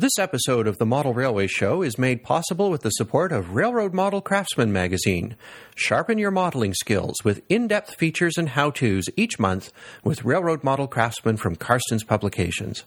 This episode of the Model Railway Show is made possible with the support of Railroad Model Craftsman magazine. Sharpen your modeling skills with in depth features and how to's each month with Railroad Model Craftsman from Carstens Publications.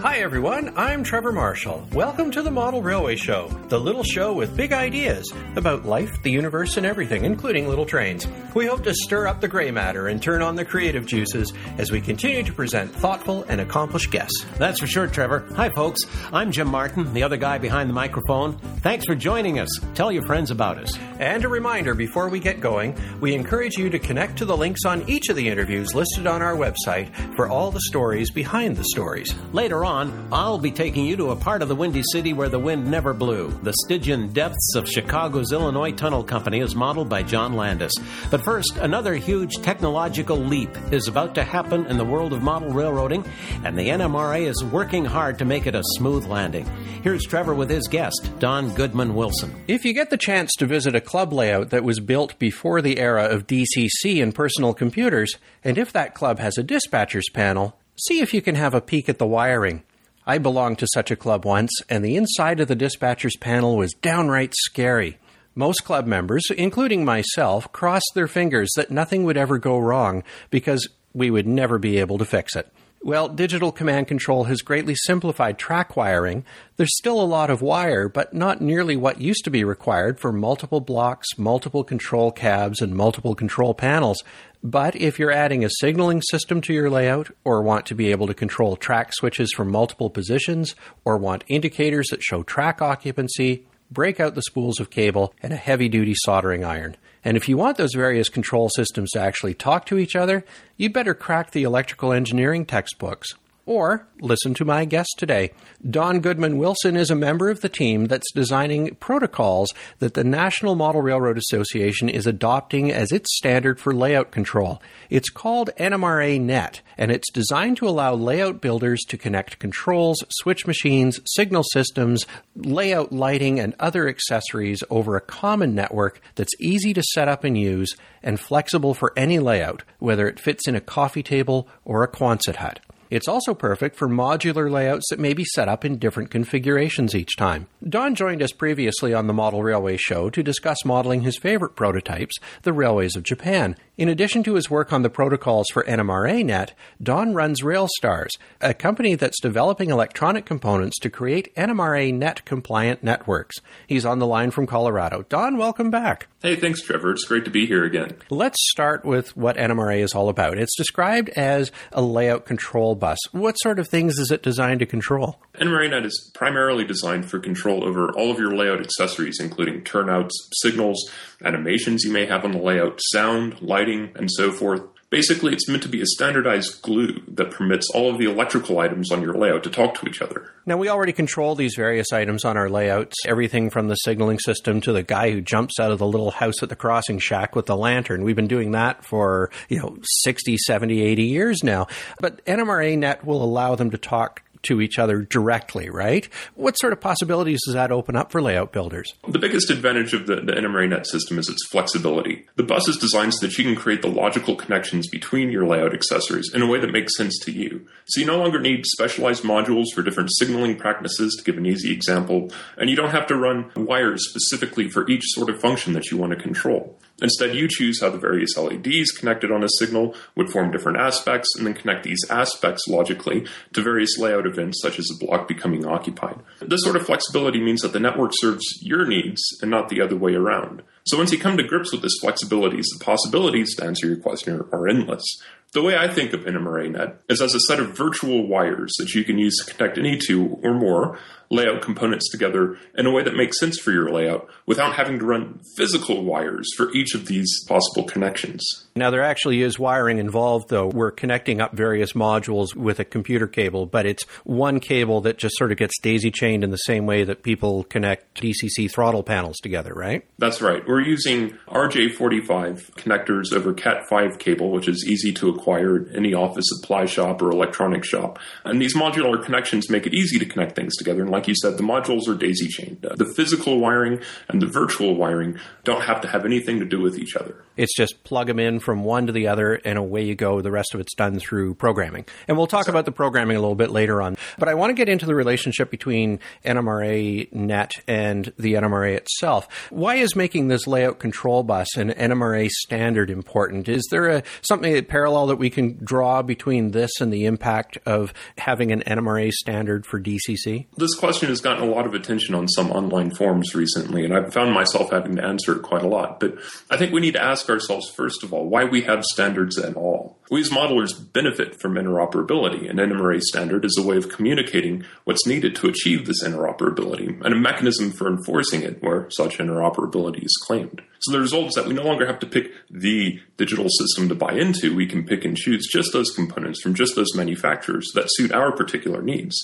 Hi, everyone. I'm Trevor Marshall. Welcome to the Model Railway Show, the little show with big ideas about life, the universe, and everything, including little trains. We hope to stir up the gray matter and turn on the creative juices as we continue to present thoughtful and accomplished guests. That's for sure, Trevor. Hi, folks. I'm Jim Martin, the other guy behind the microphone. Thanks for joining us. Tell your friends about us. And a reminder before we get going, we encourage you to connect to the links on each of the interviews listed on our website for all the stories behind the stories. Later on, I'll be taking you to a part of the Windy City where the wind never blew. The Stygian depths of Chicago's Illinois Tunnel Company is modeled by John Landis. But first, another huge technological leap is about to happen in the world of model railroading, and the NMRA is working hard to make it a smooth landing. Here's Trevor with his guest, Don Goodman Wilson. If you get the chance to visit a club layout that was built before the era of DCC and personal computers, and if that club has a dispatcher's panel, see if you can have a peek at the wiring. I belonged to such a club once, and the inside of the dispatcher's panel was downright scary. Most club members, including myself, crossed their fingers that nothing would ever go wrong because we would never be able to fix it. Well, digital command control has greatly simplified track wiring. There's still a lot of wire, but not nearly what used to be required for multiple blocks, multiple control cabs, and multiple control panels. But if you're adding a signaling system to your layout, or want to be able to control track switches from multiple positions, or want indicators that show track occupancy, break out the spools of cable and a heavy duty soldering iron. And if you want those various control systems to actually talk to each other, you'd better crack the electrical engineering textbooks. Or listen to my guest today. Don Goodman Wilson is a member of the team that's designing protocols that the National Model Railroad Association is adopting as its standard for layout control. It's called NMRA Net, and it's designed to allow layout builders to connect controls, switch machines, signal systems, layout lighting, and other accessories over a common network that's easy to set up and use and flexible for any layout, whether it fits in a coffee table or a Quonset hut. It's also perfect for modular layouts that may be set up in different configurations each time. Don joined us previously on the Model Railway Show to discuss modeling his favorite prototypes, the railways of Japan. In addition to his work on the protocols for NMRA Net, Don runs RailStars, a company that's developing electronic components to create NMRA Net compliant networks. He's on the line from Colorado. Don, welcome back. Hey, thanks, Trevor. It's great to be here again. Let's start with what NMRA is all about. It's described as a layout control bus. What sort of things is it designed to control? NMRA Net is primarily designed for control over all of your layout accessories, including turnouts, signals, animations you may have on the layout, sound, lighting, and so forth. Basically, it's meant to be a standardized glue that permits all of the electrical items on your layout to talk to each other. Now, we already control these various items on our layouts, everything from the signaling system to the guy who jumps out of the little house at the crossing shack with the lantern. We've been doing that for, you know, 60, 70, 80 years now. But NMRA Net will allow them to talk to each other directly, right? What sort of possibilities does that open up for layout builders? The biggest advantage of the, the NMRA net system is its flexibility. The bus is designed so that you can create the logical connections between your layout accessories in a way that makes sense to you. So you no longer need specialized modules for different signaling practices, to give an easy example, and you don't have to run wires specifically for each sort of function that you want to control. Instead, you choose how the various LEDs connected on a signal would form different aspects and then connect these aspects logically to various layout events such as a block becoming occupied. This sort of flexibility means that the network serves your needs and not the other way around. So once you come to grips with this flexibility, the possibilities to answer your question are, endless. The way I think of NMRA Net is as a set of virtual wires that you can use to connect any two or more layout components together in a way that makes sense for your layout without having to run physical wires for each of these possible connections. Now, there actually is wiring involved, though. We're connecting up various modules with a computer cable, but it's one cable that just sort of gets daisy chained in the same way that people connect DCC throttle panels together, right? That's right. We're we're using RJ45 connectors over Cat5 cable, which is easy to acquire at any office supply shop or electronic shop. And these modular connections make it easy to connect things together. And like you said, the modules are daisy chained. The physical wiring and the virtual wiring don't have to have anything to do with each other. It's just plug them in from one to the other and away you go. The rest of it's done through programming. And we'll talk about the programming a little bit later on. But I want to get into the relationship between NMRA net and the NMRA itself. Why is making this layout control bus an NMRA standard important? Is there a something a parallel that we can draw between this and the impact of having an NMRA standard for DCC? This question has gotten a lot of attention on some online forums recently, and I've found myself having to answer it quite a lot. But I think we need to ask ourselves, first of all, why we have standards at all. We as modelers benefit from interoperability. An NMRA standard is a way of communicating what's needed to achieve this interoperability and a mechanism for enforcing it where such interoperability is claimed. So the result is that we no longer have to pick the digital system to buy into. We can pick and choose just those components from just those manufacturers that suit our particular needs.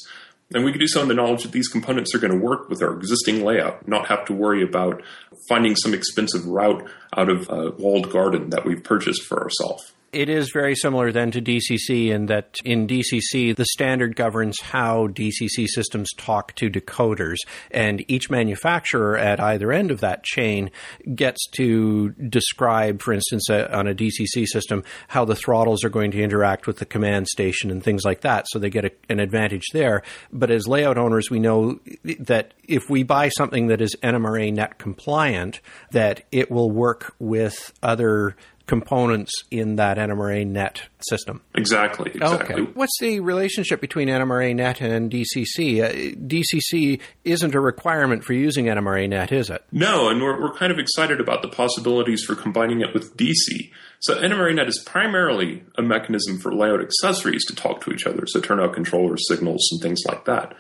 And we can do so in the knowledge that these components are going to work with our existing layout, not have to worry about finding some expensive route out of a walled garden that we've purchased for ourselves it is very similar then to DCC in that in DCC, the standard governs how DCC systems talk to decoders. And each manufacturer at either end of that chain gets to describe, for instance, a, on a DCC system, how the throttles are going to interact with the command station and things like that. So they get a, an advantage there. But as layout owners, we know that if we buy something that is NMRA net compliant, that it will work with other components in that NMRA net system. Exactly. Exactly. Okay. What's the relationship between NMRA net and DCC? Uh, DCC isn't a requirement for using NMRA net, is it? No, and we're, we're kind of excited about the possibilities for combining it with DC. So NMRA net is primarily a mechanism for layout accessories to talk to each other, so turnout controller signals and things like that.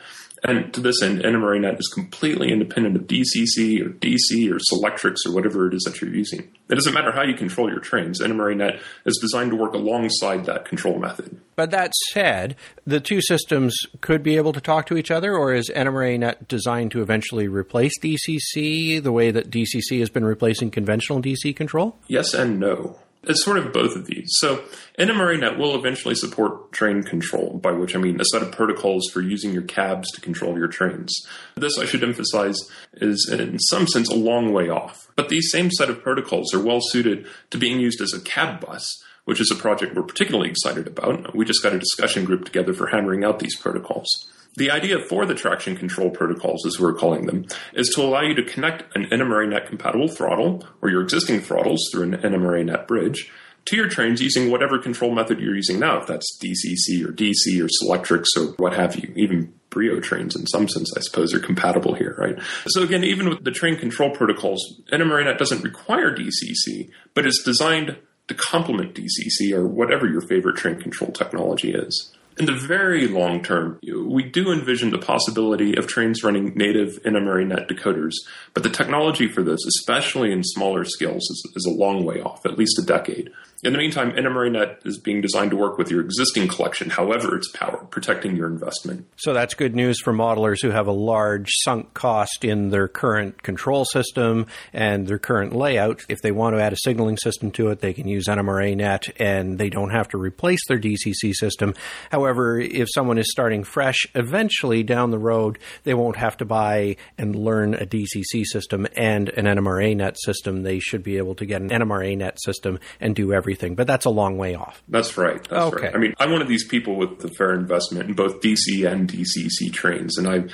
And to this end, NMRAnet is completely independent of DCC or DC or Selectrix or whatever it is that you're using. It doesn't matter how you control your trains. NMRAnet is designed to work alongside that control method. But that said, the two systems could be able to talk to each other, or is NMRAnet designed to eventually replace DCC the way that DCC has been replacing conventional DC control? Yes and no. It's sort of both of these. So NMRAnet will eventually support train control, by which I mean a set of protocols for using your cabs to control your trains. This, I should emphasize, is in some sense a long way off. But these same set of protocols are well suited to being used as a cab bus, which is a project we're particularly excited about. We just got a discussion group together for hammering out these protocols. The idea for the traction control protocols, as we're calling them, is to allow you to connect an NMRA net compatible throttle or your existing throttles through an NMRA net bridge to your trains using whatever control method you're using now, if that's DCC or DC or Selectrix or what have you. Even Brio trains, in some sense, I suppose, are compatible here, right? So again, even with the train control protocols, NMRA net doesn't require DCC, but it's designed to complement DCC or whatever your favorite train control technology is. In the very long term, we do envision the possibility of trains running native NMRA net decoders, but the technology for this, especially in smaller scales, is, is a long way off, at least a decade. In the meantime, NMRAnet is being designed to work with your existing collection, however it's powered, protecting your investment. So that's good news for modelers who have a large sunk cost in their current control system and their current layout. If they want to add a signaling system to it, they can use NMRAnet and they don't have to replace their DCC system. However, if someone is starting fresh, eventually down the road, they won't have to buy and learn a DCC system and an NMRAnet system. They should be able to get an NMRAnet system and do everything everything, but that's a long way off. That's right. That's okay. Right. I mean, I'm one of these people with the fair investment in both DC and DCC trains, and I,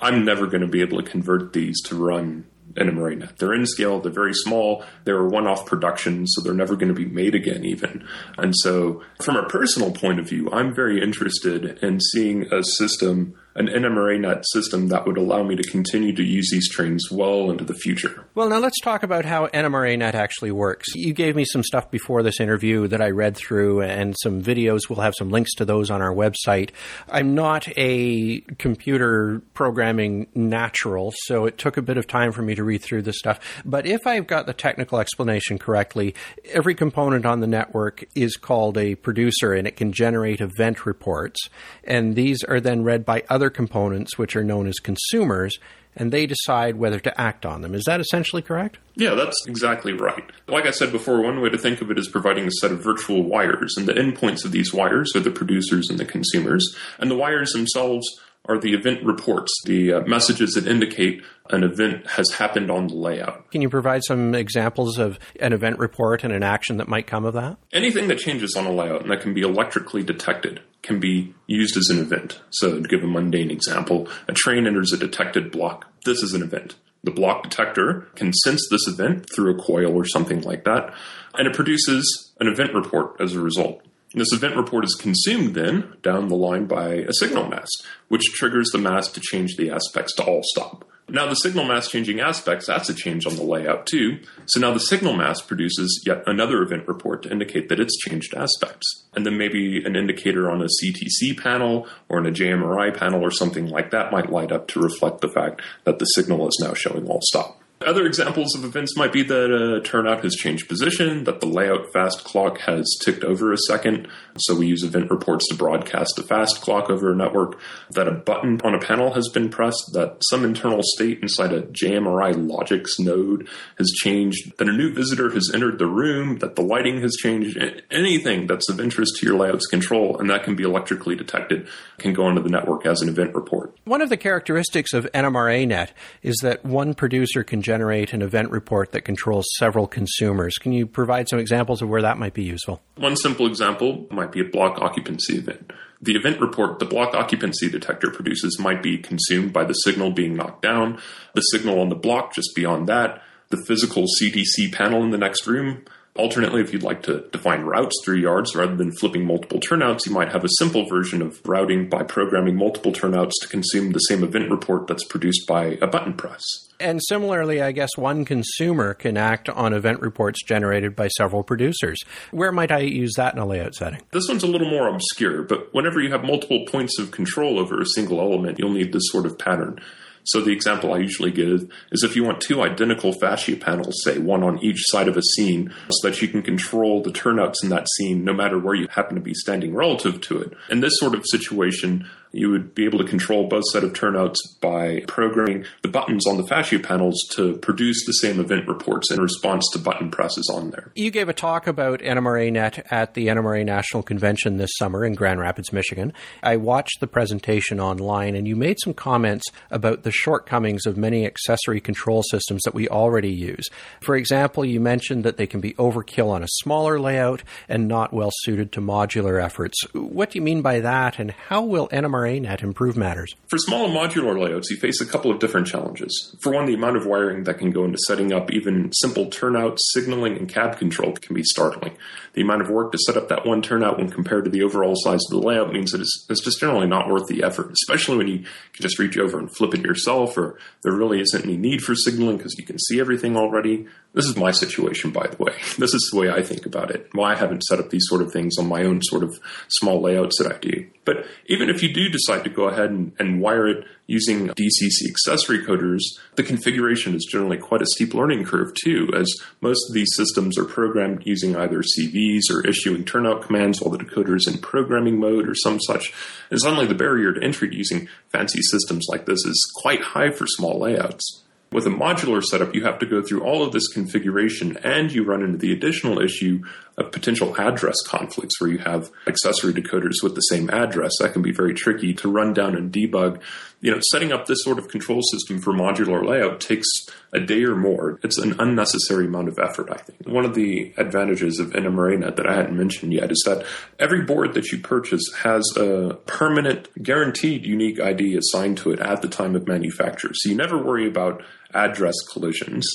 I'm never going to be able to convert these to run in a marina. They're in scale, they're very small, they're one off productions, so they're never going to be made again, even. And so, from a personal point of view, I'm very interested in seeing a system an NMRA system that would allow me to continue to use these trains well into the future. Well, now let's talk about how NMRA actually works. You gave me some stuff before this interview that I read through and some videos. We'll have some links to those on our website. I'm not a computer programming natural, so it took a bit of time for me to read through this stuff. But if I've got the technical explanation correctly, every component on the network is called a producer and it can generate event reports. And these are then read by other other components, which are known as consumers, and they decide whether to act on them. Is that essentially correct? Yeah, that's exactly right. Like I said before, one way to think of it is providing a set of virtual wires, and the endpoints of these wires are the producers and the consumers, and the wires themselves are the event reports, the uh, messages that indicate an event has happened on the layout. Can you provide some examples of an event report and an action that might come of that? Anything that changes on a layout and that can be electrically detected can be used as an event. So, to give a mundane example, a train enters a detected block. This is an event. The block detector can sense this event through a coil or something like that, and it produces an event report as a result. This event report is consumed then down the line by a signal mast, which triggers the mast to change the aspects to all stop. Now, the signal mast changing aspects, that's a change on the layout too. So now the signal mast produces yet another event report to indicate that it's changed aspects. And then maybe an indicator on a CTC panel or in a JMRI panel or something like that might light up to reflect the fact that the signal is now showing all stop. Other examples of events might be that a turnout has changed position, that the layout fast clock has ticked over a second, so we use event reports to broadcast a fast clock over a network, that a button on a panel has been pressed, that some internal state inside a JMRI Logix node has changed, that a new visitor has entered the room, that the lighting has changed, anything that's of interest to your layout's control, and that can be electrically detected, can go onto the network as an event report. One of the characteristics of NMRA Net is that one producer can generate an event report that controls several consumers. Can you provide some examples of where that might be useful? One simple example might be a block occupancy event. The event report the block occupancy detector produces might be consumed by the signal being knocked down, the signal on the block just beyond that, the physical CTC panel in the next room, Alternately, if you'd like to define routes through yards rather than flipping multiple turnouts, you might have a simple version of routing by programming multiple turnouts to consume the same event report that's produced by a button press. And similarly, I guess one consumer can act on event reports generated by several producers. Where might I use that in a layout setting? This one's a little more obscure, but whenever you have multiple points of control over a single element, you'll need this sort of pattern. So the example I usually give is if you want two identical fascia panels, say one on each side of a scene, so that you can control the turnouts in that scene no matter where you happen to be standing relative to it. In this sort of situation, you would be able to control both set of turnouts by programming the buttons on the fascia panels to produce the same event reports in response to button presses on there. You gave a talk about NMRA Net at the NMRA National Convention this summer in Grand Rapids, Michigan. I watched the presentation online and you made some comments about the shortcomings of many accessory control systems that we already use. For example, you mentioned that they can be overkill on a smaller layout and not well suited to modular efforts. What do you mean by that and how will NMRA Improve matters? For small and modular layouts, you face a couple of different challenges. For one, the amount of wiring that can go into setting up even simple turnouts, signaling, and cab control can be startling. The amount of work to set up that one turnout when compared to the overall size of the layout means that it's, it's just generally not worth the effort, especially when you can just reach over and flip it yourself, or there really isn't any need for signaling because you can see everything already. This is my situation, by the way. This is the way I think about it. Why I haven't set up these sort of things on my own sort of small layouts that I do. But even if you do decide to go ahead and, and wire it using DCC accessory coders, the configuration is generally quite a steep learning curve too, as most of these systems are programmed using either CVs or issuing turnout commands while the decoder is in programming mode or some such. And suddenly the barrier to entry to using fancy systems like this is quite high for small layouts. With a modular setup, you have to go through all of this configuration and you run into the additional issue of potential address conflicts where you have accessory decoders with the same address. That can be very tricky to run down and debug. You know, setting up this sort of control system for modular layout takes a day or more. It's an unnecessary amount of effort, I think. One of the advantages of NMRANet that I hadn't mentioned yet is that every board that you purchase has a permanent, guaranteed unique ID assigned to it at the time of manufacture. So you never worry about address collisions.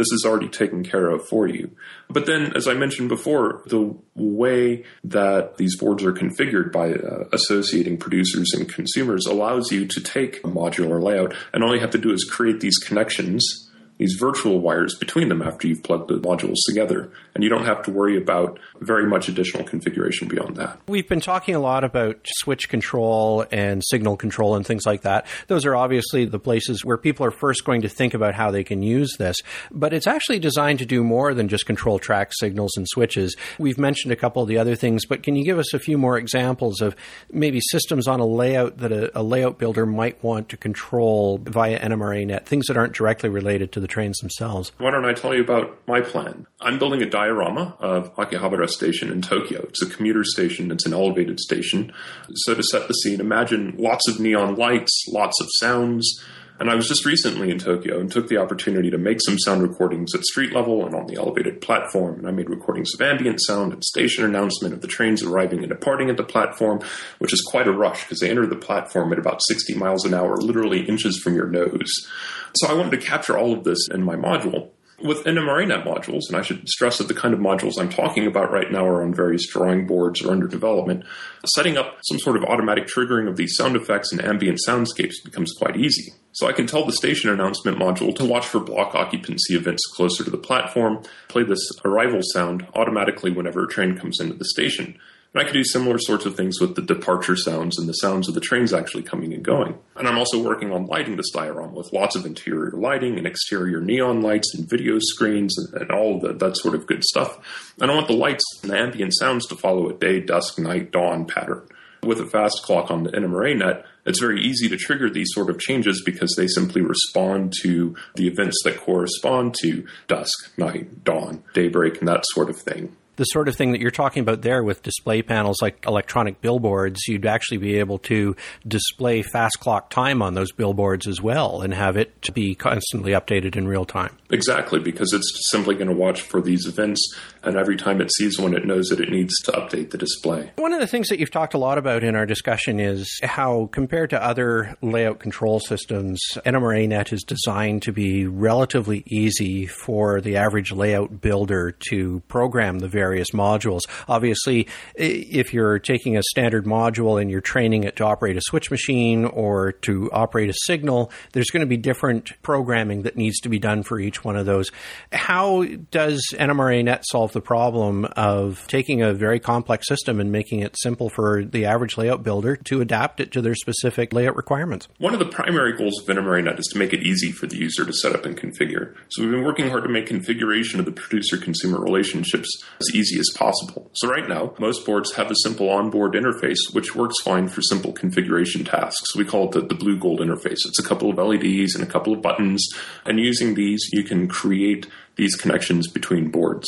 This is already taken care of for you. But then, as I mentioned before, the way that these boards are configured by uh, associating producers and consumers allows you to take a modular layout and all you have to do is create these connections these virtual wires between them after you've plugged the modules together. And you don't have to worry about very much additional configuration beyond that. We've been talking a lot about switch control and signal control and things like that. Those are obviously the places where people are first going to think about how they can use this. But it's actually designed to do more than just control track signals and switches. We've mentioned a couple of the other things, but can you give us a few more examples of maybe systems on a layout that a, a layout builder might want to control via NMRA net, things that aren't directly related to the trains themselves. Why don't I tell you about my plan? I'm building a diorama of Akihabara Station in Tokyo. It's a commuter station, it's an elevated station. So, to set the scene, imagine lots of neon lights, lots of sounds. And I was just recently in Tokyo and took the opportunity to make some sound recordings at street level and on the elevated platform. And I made recordings of ambient sound and station announcement of the trains arriving and departing at the platform, which is quite a rush because they enter the platform at about 60 miles an hour, literally inches from your nose. So I wanted to capture all of this in my module. With NMRANet modules, and I should stress that the kind of modules I'm talking about right now are on various drawing boards or under development, setting up some sort of automatic triggering of these sound effects and ambient soundscapes becomes quite easy. So I can tell the station announcement module to watch for block occupancy events closer to the platform, play this arrival sound automatically whenever a train comes into the station. I could do similar sorts of things with the departure sounds and the sounds of the trains actually coming and going. And I'm also working on lighting this diorama with lots of interior lighting and exterior neon lights and video screens and, and all the, that sort of good stuff. And I want the lights and the ambient sounds to follow a day, dusk, night, dawn pattern. With a fast clock on the NMRA net, it's very easy to trigger these sort of changes because they simply respond to the events that correspond to dusk, night, dawn, daybreak, and that sort of thing the sort of thing that you're talking about there with display panels like electronic billboards, you'd actually be able to display fast clock time on those billboards as well and have it to be constantly updated in real time. Exactly, because it's simply going to watch for these events, and every time it sees one, it knows that it needs to update the display. One of the things that you've talked a lot about in our discussion is how, compared to other layout control systems, NMRANet is designed to be relatively easy for the average layout builder to program the various modules. Obviously, if you're taking a standard module and you're training it to operate a switch machine or to operate a signal, there's going to be different programming that needs to be done for each one of those. How does NMRANet solve the problem of taking a very complex system and making it simple for the average layout builder to adapt it to their specific layout requirements? One of the primary goals of NMRANet is to make it easy for the user to set up and configure. So we've been working hard to make configuration of the producer consumer relationships as easy easy as possible. So right now, most boards have a simple onboard interface, which works fine for simple configuration tasks. We call it the, the blue gold interface. It's a couple of LEDs and a couple of buttons, and using these, you can create these connections between boards.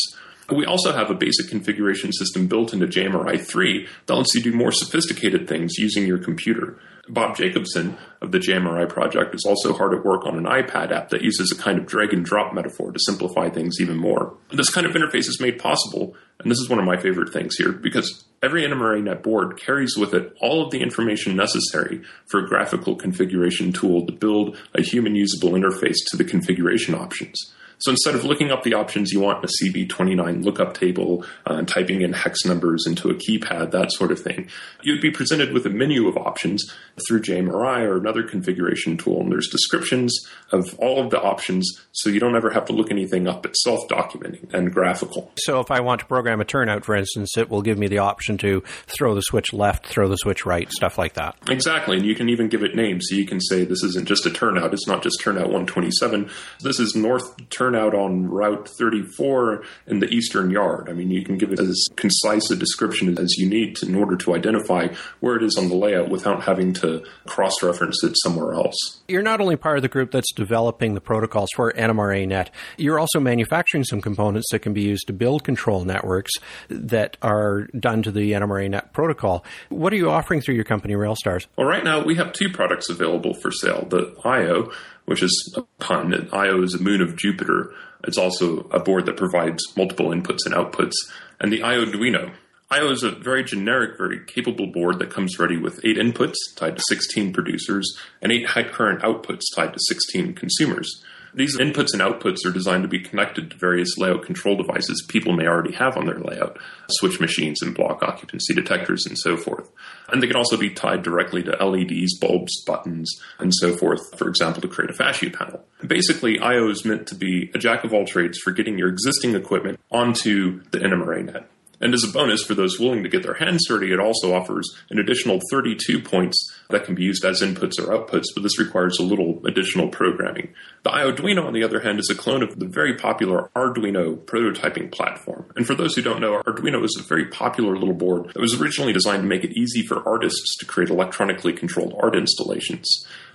We also have a basic configuration system built into JMRI 3 that lets you do more sophisticated things using your computer. Bob Jacobsen of the JMRI project is also hard at work on an iPad app that uses a kind of drag and drop metaphor to simplify things even more. This kind of interface is made possible, and this is one of my favorite things here, because every NMRANet board carries with it all of the information necessary for a graphical configuration tool to build a human usable interface to the configuration options. So instead of looking up the options you want in a CV29 lookup table uh, and typing in hex numbers into a keypad, that sort of thing, you'd be presented with a menu of options through JMRI or another configuration tool. And there's descriptions of all of the options so you don't ever have to look anything up. It's self documenting and graphical. So if I want to program a turnout, for instance, it will give me the option to throw the switch left, throw the switch right, stuff like that. Exactly. And you can even give it names. So you can say this isn't just a turnout, it's not just turnout 127. This is north turnout turnout on Route 34 in the Eastern Yard. I mean, you can give it as concise a description as you need to, in order to identify where it is on the layout without having to cross reference it somewhere else. You're not only part of the group that's developing the protocols for NMRANet, you're also manufacturing some components that can be used to build control networks that are done to the NMRANet protocol. What are you offering through your company, Railstars? Well, right now we have two products available for sale the IO, which is a pun. Io is a moon of Jupiter. It's also a board that provides multiple inputs and outputs. And the Ioduino. IO is a very generic, very capable board that comes ready with eight inputs tied to 16 producers and eight high current outputs tied to 16 consumers. These inputs and outputs are designed to be connected to various layout control devices people may already have on their layout, switch machines and block occupancy detectors and so forth. And they can also be tied directly to LEDs, bulbs, buttons, and so forth, for example, to create a fascia panel. Basically, IO is meant to be a jack of all trades for getting your existing equipment onto the NMRA net. And as a bonus for those willing to get their hands dirty, it also offers an additional 32 points that can be used as inputs or outputs, but this requires a little additional programming. The Ioduino, on the other hand, is a clone of the very popular Arduino prototyping platform. And for those who don't know, Arduino is a very popular little board that was originally designed to make it easy for artists to create electronically controlled art installations.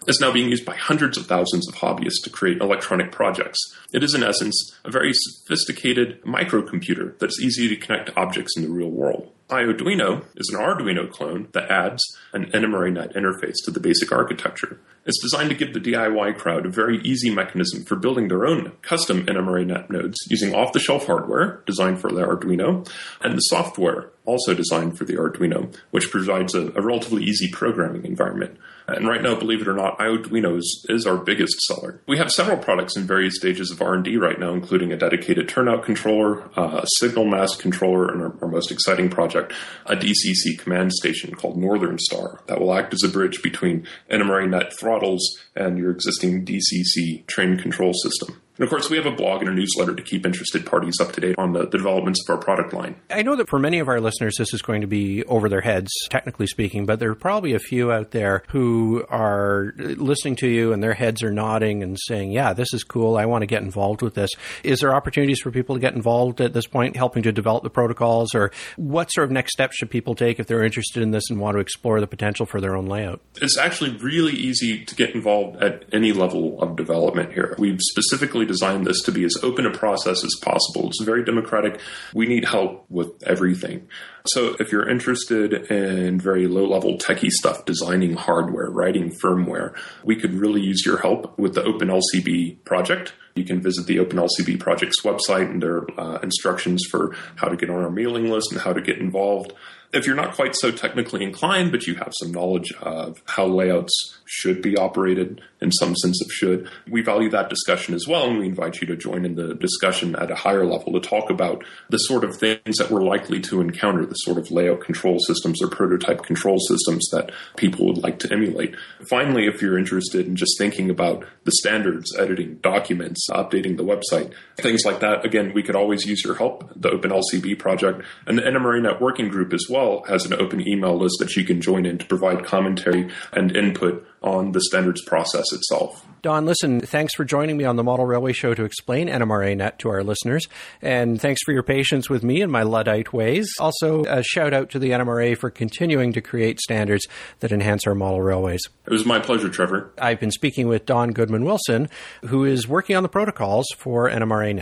It's now being used by hundreds of thousands of hobbyists to create electronic projects. It is, in essence, a very sophisticated microcomputer that's easy to connect to objects in the real world. Ioduino is an Arduino clone that adds an NMRA-net interface to the basic architecture. It's designed to give the DIY crowd a very easy mechanism for building their own custom NMRA-net nodes using off-the-shelf hardware designed for the Arduino and the software also designed for the Arduino, which provides a, a relatively easy programming environment. And right now, believe it or not, Ioduino is, is our biggest seller. We have several products in various stages of R&D right now, including a dedicated turnout controller, uh, a signal mast controller, and our, our most exciting project, a DCC command station called Northern Star that will act as a bridge between NMRA net throttles and your existing DCC train control system. And of course, we have a blog and a newsletter to keep interested parties up to date on the, the, developments of our product line. I know that for many of our listeners, this is going to be over their heads, technically speaking, but there are probably a few out there who are listening to you and their heads are nodding and saying, Yeah, this is cool. I want to get involved with this. Is there opportunities for people to get involved at this point, helping to develop the protocols? Or what sort of next steps should people take if they're interested in this and want to explore the potential for their own layout? It's actually really easy to get involved at any level of development here. We've specifically designed this to be as open a process as possible. It's very democratic. We need help with everything. So if you're interested in very low level techie stuff, designing hardware, writing firmware, we could really use your help with the OpenLCB project. You can visit the OpenLCB project's website and there are uh, instructions for how to get on our mailing list and how to get involved. If you're not quite so technically inclined, but you have some knowledge of how layouts should be operated in some sense it should, we value that discussion as well. And we invite you to join in the discussion at a higher level to talk about the sort of things that we're likely to encounter, the sort of layout control systems or prototype control systems that people would like to emulate. Finally, if you're interested in just thinking about the standards, editing documents, updating the website, things like that, again, we could always use your help. The OpenLCB project and the NMRA networking group as well has an open email list that you can join in to provide commentary and input on the standards process itself. Don, listen, thanks for joining me on the Model Railway Show to explain NMRA Net to our listeners. And thanks for your patience with me and my Luddite ways. Also, a shout out to the NMRA for continuing to create standards that enhance our model railways. It was my pleasure, Trevor. I've been speaking with Don Goodman Wilson, who is working on the protocols for NMRA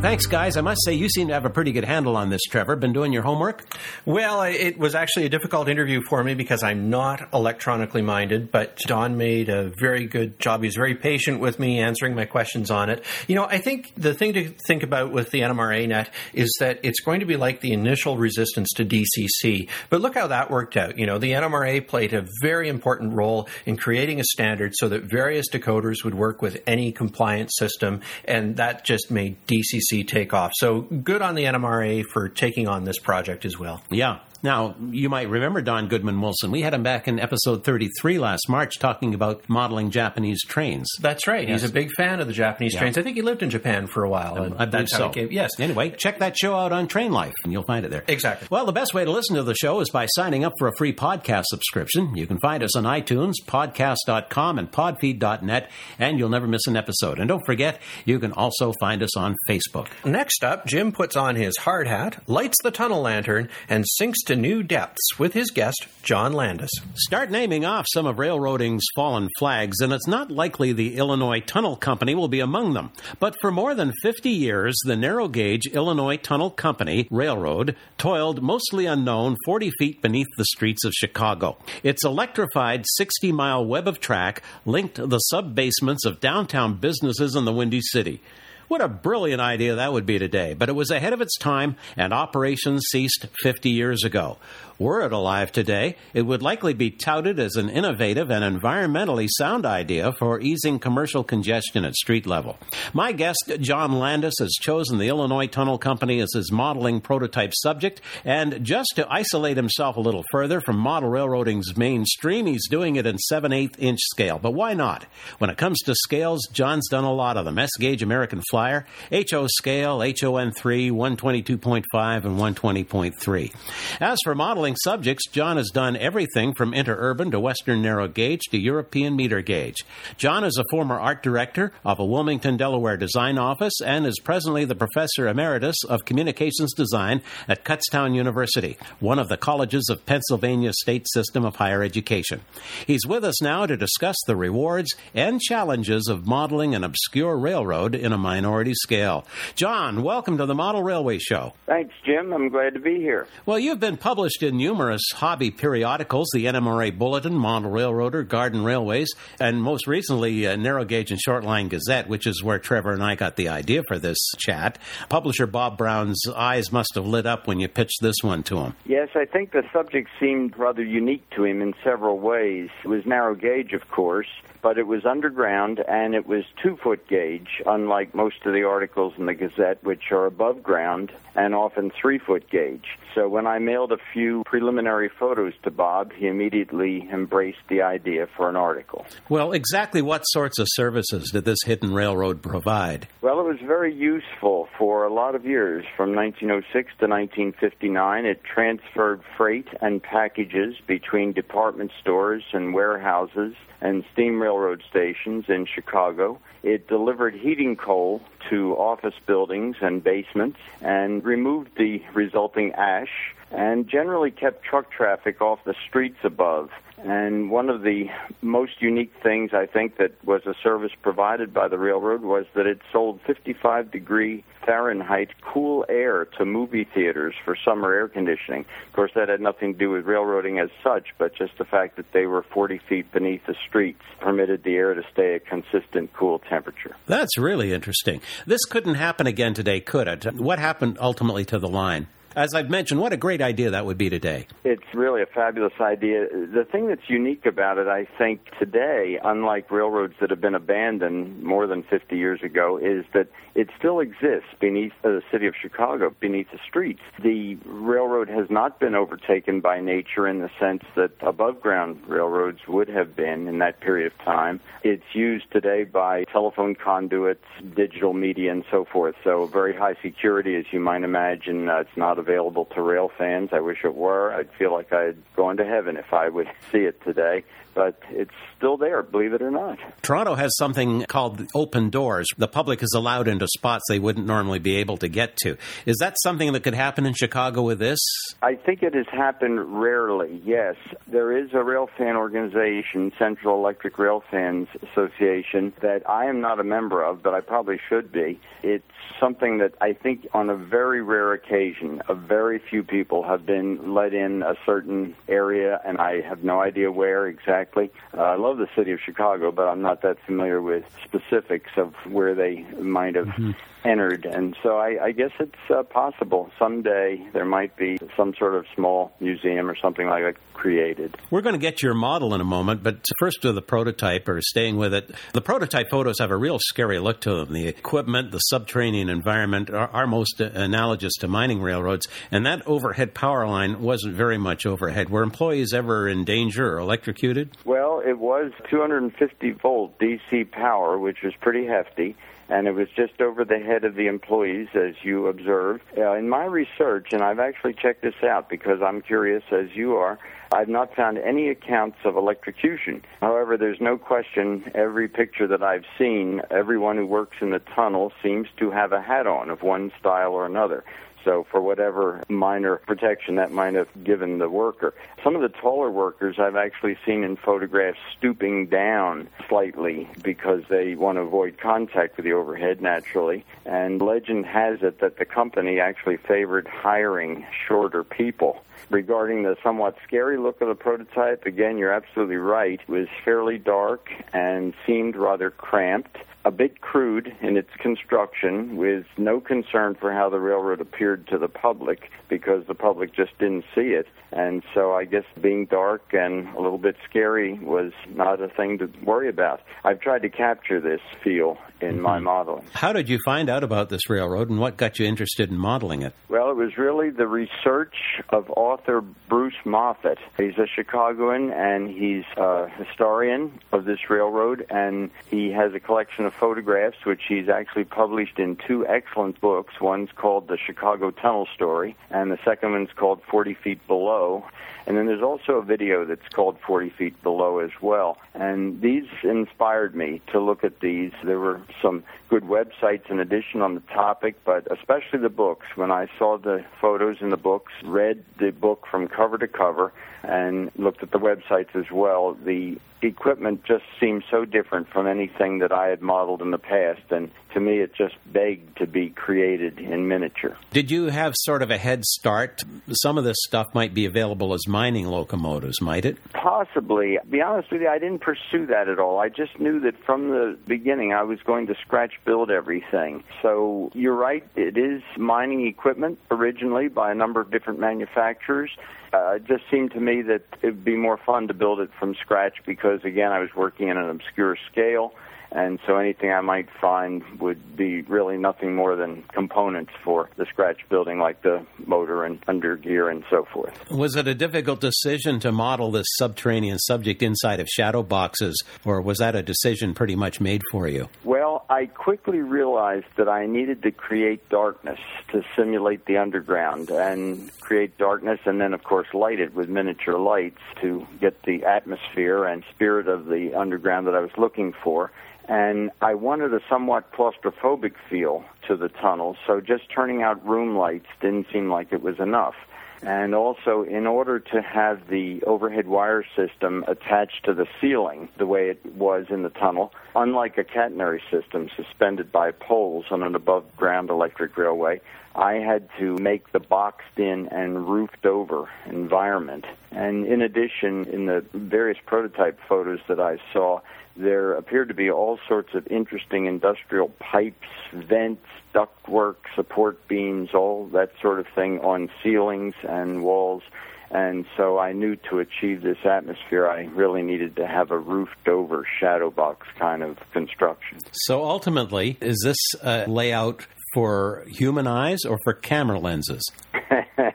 Thanks, guys. I must say, you seem to have a pretty good handle on this, Trevor. Been doing your homework? Well, it was actually a difficult interview for me because I'm not electronically minded, but Don made a very good job. He's very patient with me answering my questions on it. You know, I think the thing to think about with the NMRA net is that it's going to be like the initial resistance to DCC. But look how that worked out. You know, the NMRA played a very important role in creating a standard so that various decoders would work with any compliant system, and that just made DCC take off. So good on the NMRA for taking on this project as well. Yeah. Now, you might remember Don Goodman Wilson. We had him back in episode 33 last March talking about modeling Japanese trains. That's right. Yes. He's a big fan of the Japanese yeah. trains. I think he lived in Japan for a while. Um, I believe so. Yes. Anyway, check that show out on Train Life and you'll find it there. Exactly. Well, the best way to listen to the show is by signing up for a free podcast subscription. You can find us on iTunes, podcast.com, and podfeed.net, and you'll never miss an episode. And don't forget, you can also find us on Facebook. Next up, Jim puts on his hard hat, lights the tunnel lantern, and sinks to new depths with his guest, John Landis. Start naming off some of railroading's fallen flags, and it's not likely the Illinois Tunnel Company will be among them. But for more than 50 years, the narrow gauge Illinois Tunnel Company Railroad toiled mostly unknown 40 feet beneath the streets of Chicago. Its electrified 60 mile web of track linked the sub basements of downtown businesses in the Windy City. What a brilliant idea that would be today. But it was ahead of its time, and operations ceased 50 years ago. Were it alive today, it would likely be touted as an innovative and environmentally sound idea for easing commercial congestion at street level. My guest, John Landis, has chosen the Illinois Tunnel Company as his modeling prototype subject, and just to isolate himself a little further from model railroading's mainstream, he's doing it in 7 8 inch scale. But why not? When it comes to scales, John's done a lot of them S gauge American Flyer, HO scale, HON3, 122.5, and 120.3. As for modeling, subjects, John has done everything from interurban to western narrow gauge to European meter gauge. John is a former art director of a Wilmington, Delaware design office and is presently the professor emeritus of communications design at Kutztown University, one of the colleges of Pennsylvania state system of higher education. He's with us now to discuss the rewards and challenges of modeling an obscure railroad in a minority scale. John, welcome to the Model Railway Show. Thanks, Jim. I'm glad to be here. Well, you've been published in numerous hobby periodicals, the NMRA Bulletin, Model Railroader, Garden Railways, and most recently, uh, Narrow Gauge and Short Line Gazette, which is where Trevor and I got the idea for this chat. Publisher Bob Brown's eyes must have lit up when you pitched this one to him. Yes, I think the subject seemed rather unique to him in several ways. It was narrow gauge, of course, but it was underground and it was two foot gauge, unlike most of the articles in the Gazette, which are above ground and often three foot gauge. So when I mailed a few preliminary photos to Bob, he immediately embraced the idea for an article. Well, exactly what sorts of services did this hidden railroad provide? Well, it was very useful for a lot of years. From 1906 to 1959, it transferred freight and packages between department stores and warehouses and steam railroad stations in Chicago. It delivered heating coal to office buildings and basements and removed the resulting ash and generally kept truck traffic off the streets above. And one of the most unique things I think that was a service provided by the railroad was that it sold 55 degree Fahrenheit cool air to movie theaters for summer air conditioning. Of course, that had nothing to do with railroading as such, but just the fact that they were 40 feet beneath the streets permitted the air to stay at consistent cool temperature. That's really interesting. This couldn't happen again today, could it? What happened ultimately to the line? As I've mentioned, what a great idea that would be today. It's really a fabulous idea. The thing that's unique about it, I think, today, unlike railroads that have been abandoned more than 50 years ago, is that it still exists beneath the city of Chicago, beneath the streets. The railroad has not been overtaken by nature in the sense that above ground railroads would have been in that period of time. It's used today by telephone conduits, digital media, and so forth. So, very high security, as you might imagine. Uh, it's not available to rail fans. I wish it were. I'd feel like I'd go into heaven if I would see it today but it's still there, believe it or not. Toronto has something called open doors. The public is allowed into spots they wouldn't normally be able to get to. Is that something that could happen in Chicago with this? I think it has happened rarely, yes. There is a rail fan organization, Central Electric Rail Fans Association, that I am not a member of, but I probably should be. It's something that I think on a very rare occasion, a very few people have been let in a certain area, and I have no idea where exactly. Uh, I love the city of Chicago, but I'm not that familiar with specifics of where they might have mm-hmm entered. And so I, I guess it's uh, possible someday there might be some sort of small museum or something like that created. We're going to get your model in a moment, but first to the prototype or staying with it. The prototype photos have a real scary look to them. The equipment, the subterranean environment are, are most analogous to mining railroads, and that overhead power line wasn't very much overhead. Were employees ever in danger or electrocuted? Well, it was 250 volt DC power, which was pretty hefty and it was just over the head of the employees, as you observed. Uh, in my research, and I've actually checked this out because I'm curious as you are, I've not found any accounts of electrocution. However, there's no question every picture that I've seen, everyone who works in the tunnel seems to have a hat on of one style or another so for whatever minor protection that might have given the worker. Some of the taller workers I've actually seen in photographs stooping down slightly because they want to avoid contact with the overhead naturally. And legend has it that the company actually favored hiring shorter people regarding the somewhat scary look of the prototype, again, you're absolutely right. It was fairly dark and seemed rather cramped. A bit crude in its construction with no concern for how the railroad appeared to the public because the public just didn't see it. And so I guess being dark and a little bit scary was not a thing to worry about. I've tried to capture this feel in mm-hmm. my modeling. How did you find out about this railroad and what got you interested in modeling it? Well, it was really the research of author Bruce Moffat. He's a Chicagoan and he's a historian of this railroad and he has a collection of photographs which he's actually published in two excellent books. One's called The Chicago Tunnel Story and the second one's called 40 Feet Below. And then there's also a video that's called 40 Feet Below as well. And these inspired me to look at these. There were some good websites in addition on the topic, but especially the books. When I saw the photos in the books, read the book from cover to cover, and looked at the websites as well, the equipment just seemed so different from anything that I had modeled in the past, and to me it just begged to be created in miniature. Did you have sort of a head start? Some of this stuff might be available as mining locomotives, might it? Possibly. To be honest with you, I didn't pursue that at all. I just knew that from the beginning I was going to scratch build everything. So you're right, it is mining equipment originally by a number of different manufacturers. Uh, it just seemed to me that it would be more fun to build it from scratch because, again, I was working in an obscure scale and so anything I might find would be really nothing more than components for the scratch building, like the motor and undergear and so forth. Was it a difficult decision to model this subterranean subject inside of shadow boxes, or was that a decision pretty much made for you? Well, I quickly realized that I needed to create darkness to simulate the underground and create darkness and then, of course, light it with miniature lights to get the atmosphere and spirit of the underground that I was looking for and I wanted a somewhat claustrophobic feel to the tunnel, so just turning out room lights didn't seem like it was enough. And also, in order to have the overhead wire system attached to the ceiling the way it was in the tunnel, unlike a catenary system suspended by poles on an above ground electric railway, I had to make the boxed in and roofed over environment. And in addition, in the various prototype photos that I saw, there appeared to be all sorts of interesting industrial pipes, vents, ductwork, support beams, all that sort of thing on ceilings and walls. And so I knew to achieve this atmosphere, I really needed to have a roofed over shadow box kind of construction. So ultimately, is this a layout for human eyes or for camera lenses?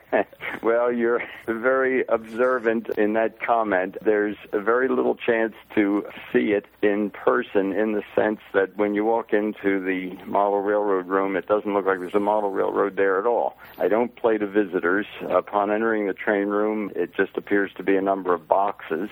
well, you're very observant in that comment. There's very little chance to see it in person in the sense that when you walk into the model railroad room, it doesn't look like there's a model railroad there at all. I don't play to visitors. Upon entering the train room, it just appears to be a number of boxes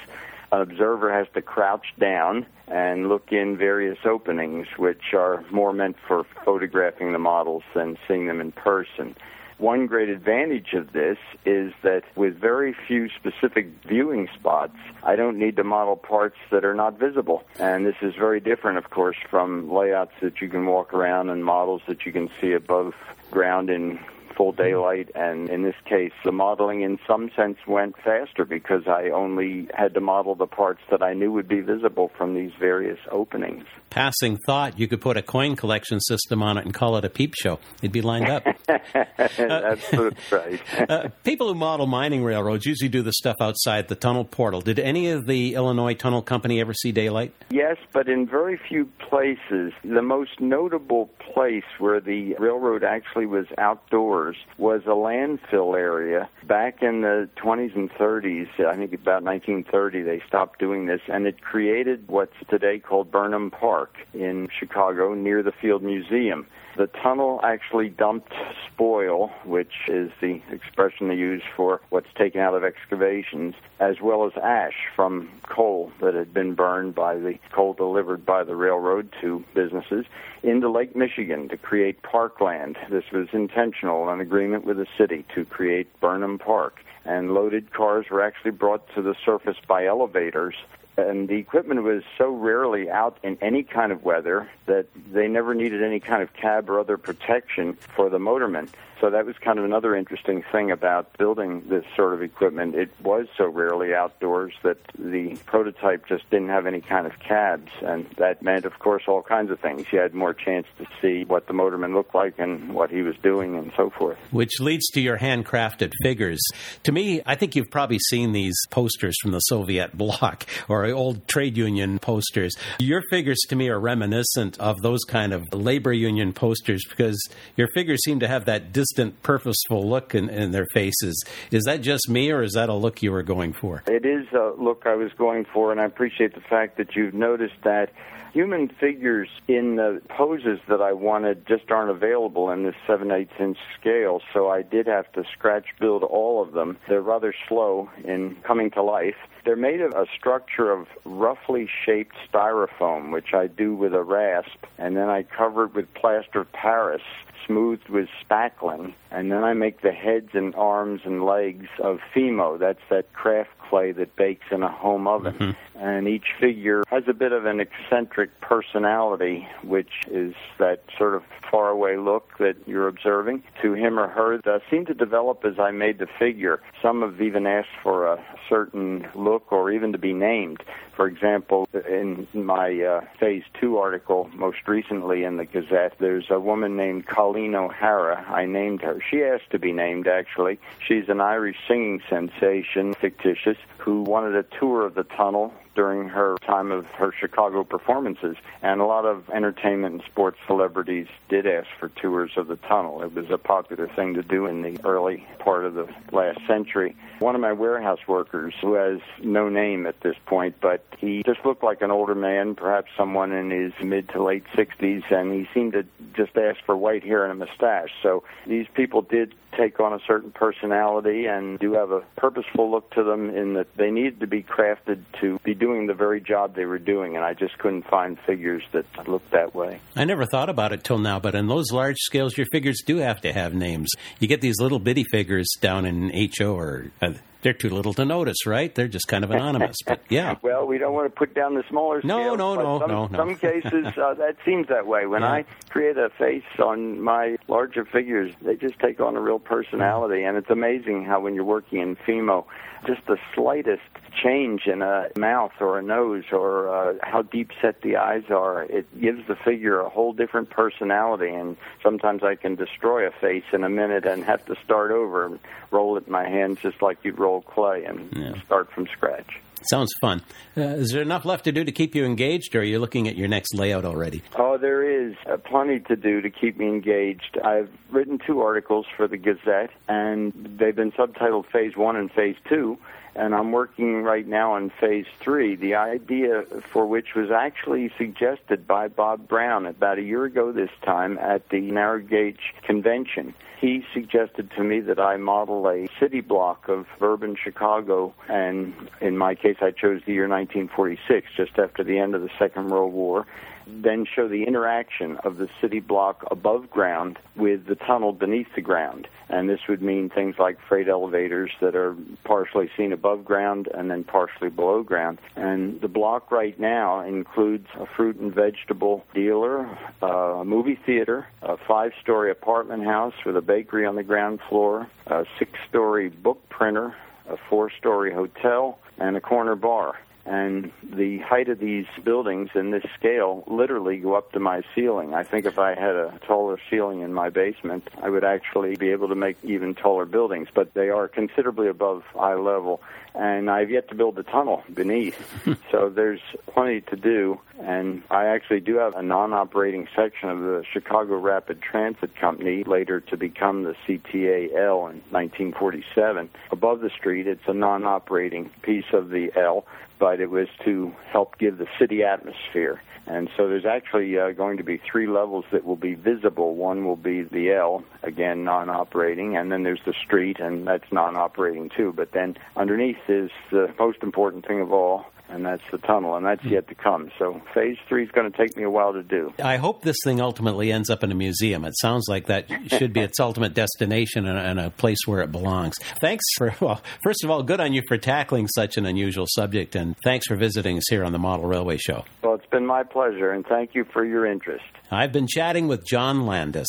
an observer has to crouch down and look in various openings, which are more meant for photographing the models than seeing them in person. One great advantage of this is that with very few specific viewing spots, I don't need to model parts that are not visible. And this is very different, of course, from layouts that you can walk around and models that you can see above ground in full daylight. And in this case, the modeling in some sense went faster because I only had to model the parts that I knew would be visible from these various openings. Passing thought, you could put a coin collection system on it and call it a peep show. It'd be lined up. That's right. uh, people who model mining railroads usually do the stuff outside the tunnel portal. Did any of the Illinois Tunnel Company ever see daylight? Yes, but in very few places. The most notable place where the railroad actually was outdoors was a landfill area. Back in the 20s and 30s, I think about 1930, they stopped doing this, and it created what's today called Burnham Park in Chicago near the Field Museum. The tunnel actually dumped spoil, which is the expression they use for what's taken out of excavations, as well as ash from coal that had been burned by the coal delivered by the railroad to businesses into Lake Michigan to create parkland. This was intentional, an agreement with the city to create Burnham Park. And loaded cars were actually brought to the surface by elevators and the equipment was so rarely out in any kind of weather that they never needed any kind of cab or other protection for the motorman. So that was kind of another interesting thing about building this sort of equipment. It was so rarely outdoors that the prototype just didn't have any kind of cabs, and that meant, of course, all kinds of things. You had more chance to see what the motorman looked like and what he was doing and so forth. Which leads to your handcrafted figures. To me, I think you've probably seen these posters from the Soviet bloc or old trade union posters. Your figures to me are reminiscent of those kind of labor union posters because your figures seem to have that distant, purposeful look in, in their faces. Is that just me, or is that a look you were going for? It is a look I was going for, and I appreciate the fact that you've noticed that human figures in the poses that I wanted just aren't available in this 7 8 inch scale, so I did have to scratch build all of them. They're rather slow in coming to life. They're made of a structure of roughly shaped styrofoam, which I do with a rasp, and then I cover it with plaster of Paris smoothed with spackling, and then I make the heads and arms and legs of Fimo. That's that craft clay that bakes in a home oven. Mm-hmm. And each figure has a bit of an eccentric personality, which is that sort of faraway look that you're observing. To him or her, that seemed to develop as I made the figure. Some have even asked for a certain look or even to be named. For example, in my uh, Phase 2 article, most recently in the Gazette, there's a woman named Colleen O'Hara. I named her. She asked to be named, actually. She's an Irish singing sensation, fictitious, who wanted a tour of the tunnel during her time of her Chicago performances. And a lot of entertainment and sports celebrities did ask for tours of the tunnel. It was a popular thing to do in the early part of the last century. One of my warehouse workers, who has no name at this point, but he just looked like an older man, perhaps someone in his mid to late 60s, and he seemed to just ask for white hair and a mustache. So these people did take on a certain personality and do have a purposeful look to them in that they needed to be crafted to be doing the very job they were doing, and I just couldn't find figures that looked that way. I never thought about it till now, but in those large scales, your figures do have to have names. You get these little bitty figures down in HO or uh, they're too little to notice, right? They're just kind of anonymous. But yeah. well, we don't want to put down the smaller no, scales. No, no, some, no, no. Some cases uh, that seems that way. When yeah. I create a face on my larger figures, they just take on a real personality, and it's amazing how when you're working in Fimo, just the slightest change in a mouth or a nose or uh, how deep set the eyes are, it gives the figure a whole different personality. And sometimes I can destroy a face in a minute and have to start over and roll it in my hands just like you'd roll clay and yeah. start from scratch. Sounds fun. Uh, is there enough left to do to keep you engaged, or are you looking at your next layout already? Oh, there is uh, plenty to do to keep me engaged. I've written two articles for the Gazette, and they've been subtitled Phase 1 and Phase 2 and I'm working right now on phase three, the idea for which was actually suggested by Bob Brown about a year ago this time at the Narrow Gauge Convention. He suggested to me that I model a city block of urban Chicago, and in my case, I chose the year 1946, just after the end of the Second World War then show the interaction of the city block above ground with the tunnel beneath the ground. And this would mean things like freight elevators that are partially seen above ground and then partially below ground. And the block right now includes a fruit and vegetable dealer, uh, a movie theater, a five story apartment house with a bakery on the ground floor, a six story book printer, a four story hotel, and a corner bar and the height of these buildings in this scale literally go up to my ceiling. I think if I had a taller ceiling in my basement, I would actually be able to make even taller buildings, but they are considerably above eye level. And I've yet to build the tunnel beneath, so there's plenty to do. And I actually do have a non operating section of the Chicago Rapid Transit Company, later to become the CTAL in 1947. Above the street, it's a non operating piece of the L but it was to help give the city atmosphere. And so there's actually uh, going to be three levels that will be visible. One will be the L, again, non operating, and then there's the street, and that's non operating too. But then underneath is the most important thing of all, and that's the tunnel, and that's hmm. yet to come. So phase three is going to take me a while to do. I hope this thing ultimately ends up in a museum. It sounds like that should be its ultimate destination and, and a place where it belongs. Thanks for, well, first of all, good on you for tackling such an unusual subject, and thanks for visiting us here on the Model Railway Show. Well, it's been my pleasure, and thank you for your interest. I've been chatting with John Landis.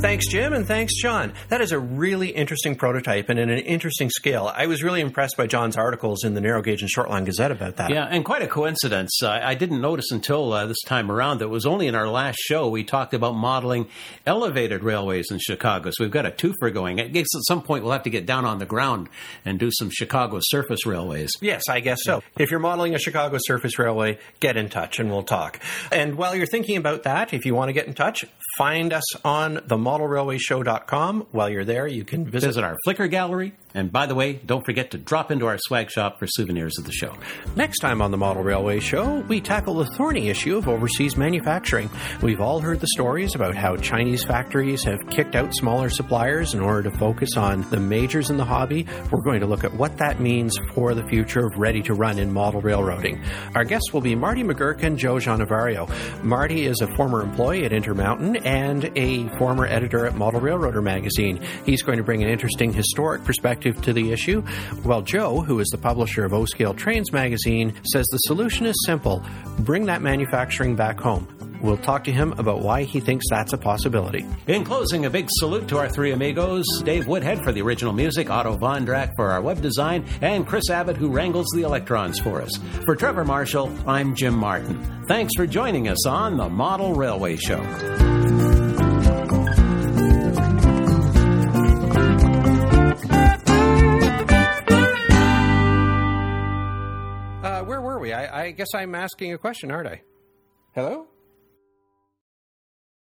Thanks, Jim, and thanks, John. That is a really interesting prototype and in an interesting scale. I was really impressed by John's articles in the Narrow Gauge and Shortline Gazette about that. Yeah, and quite a coincidence. Uh, I didn't notice until uh, this time around that it was only in our last show we talked about modeling elevated railways in Chicago. So we've got a twofer going. I guess at some point we'll have to get down on the ground and do some Chicago surface railways. Yes, I guess so. If you're modeling a Chicago surface railway, get in touch and we'll talk. And while you're thinking about that, if you want to get in touch, find us on the modelrailwayshow.com. While you're there, you can visit, visit our Flickr gallery. And by the way, don't forget to drop into our swag shop for souvenirs of the show. Next time on the Model Railway Show, we tackle the thorny issue of overseas manufacturing. We've all heard the stories about how Chinese factories have kicked out smaller suppliers in order to focus on the majors in the hobby. We're going to look at what that means for the future of ready to run in model railroading. Our guests will be Marty McGuirk and Joe Giannovario. Marty is a former employee at Intermountain and a former editor at Model Railroader magazine. He's going to bring an interesting historic perspective to the issue, while Joe, who is the publisher of O Scale Trains magazine, says the solution is simple bring that manufacturing back home. We'll talk to him about why he thinks that's a possibility. In closing, a big salute to our three amigos Dave Woodhead for the original music, Otto Vondrak for our web design, and Chris Abbott who wrangles the electrons for us. For Trevor Marshall, I'm Jim Martin. Thanks for joining us on the Model Railway Show. We? I, I guess I'm asking a question, aren't I? Hello?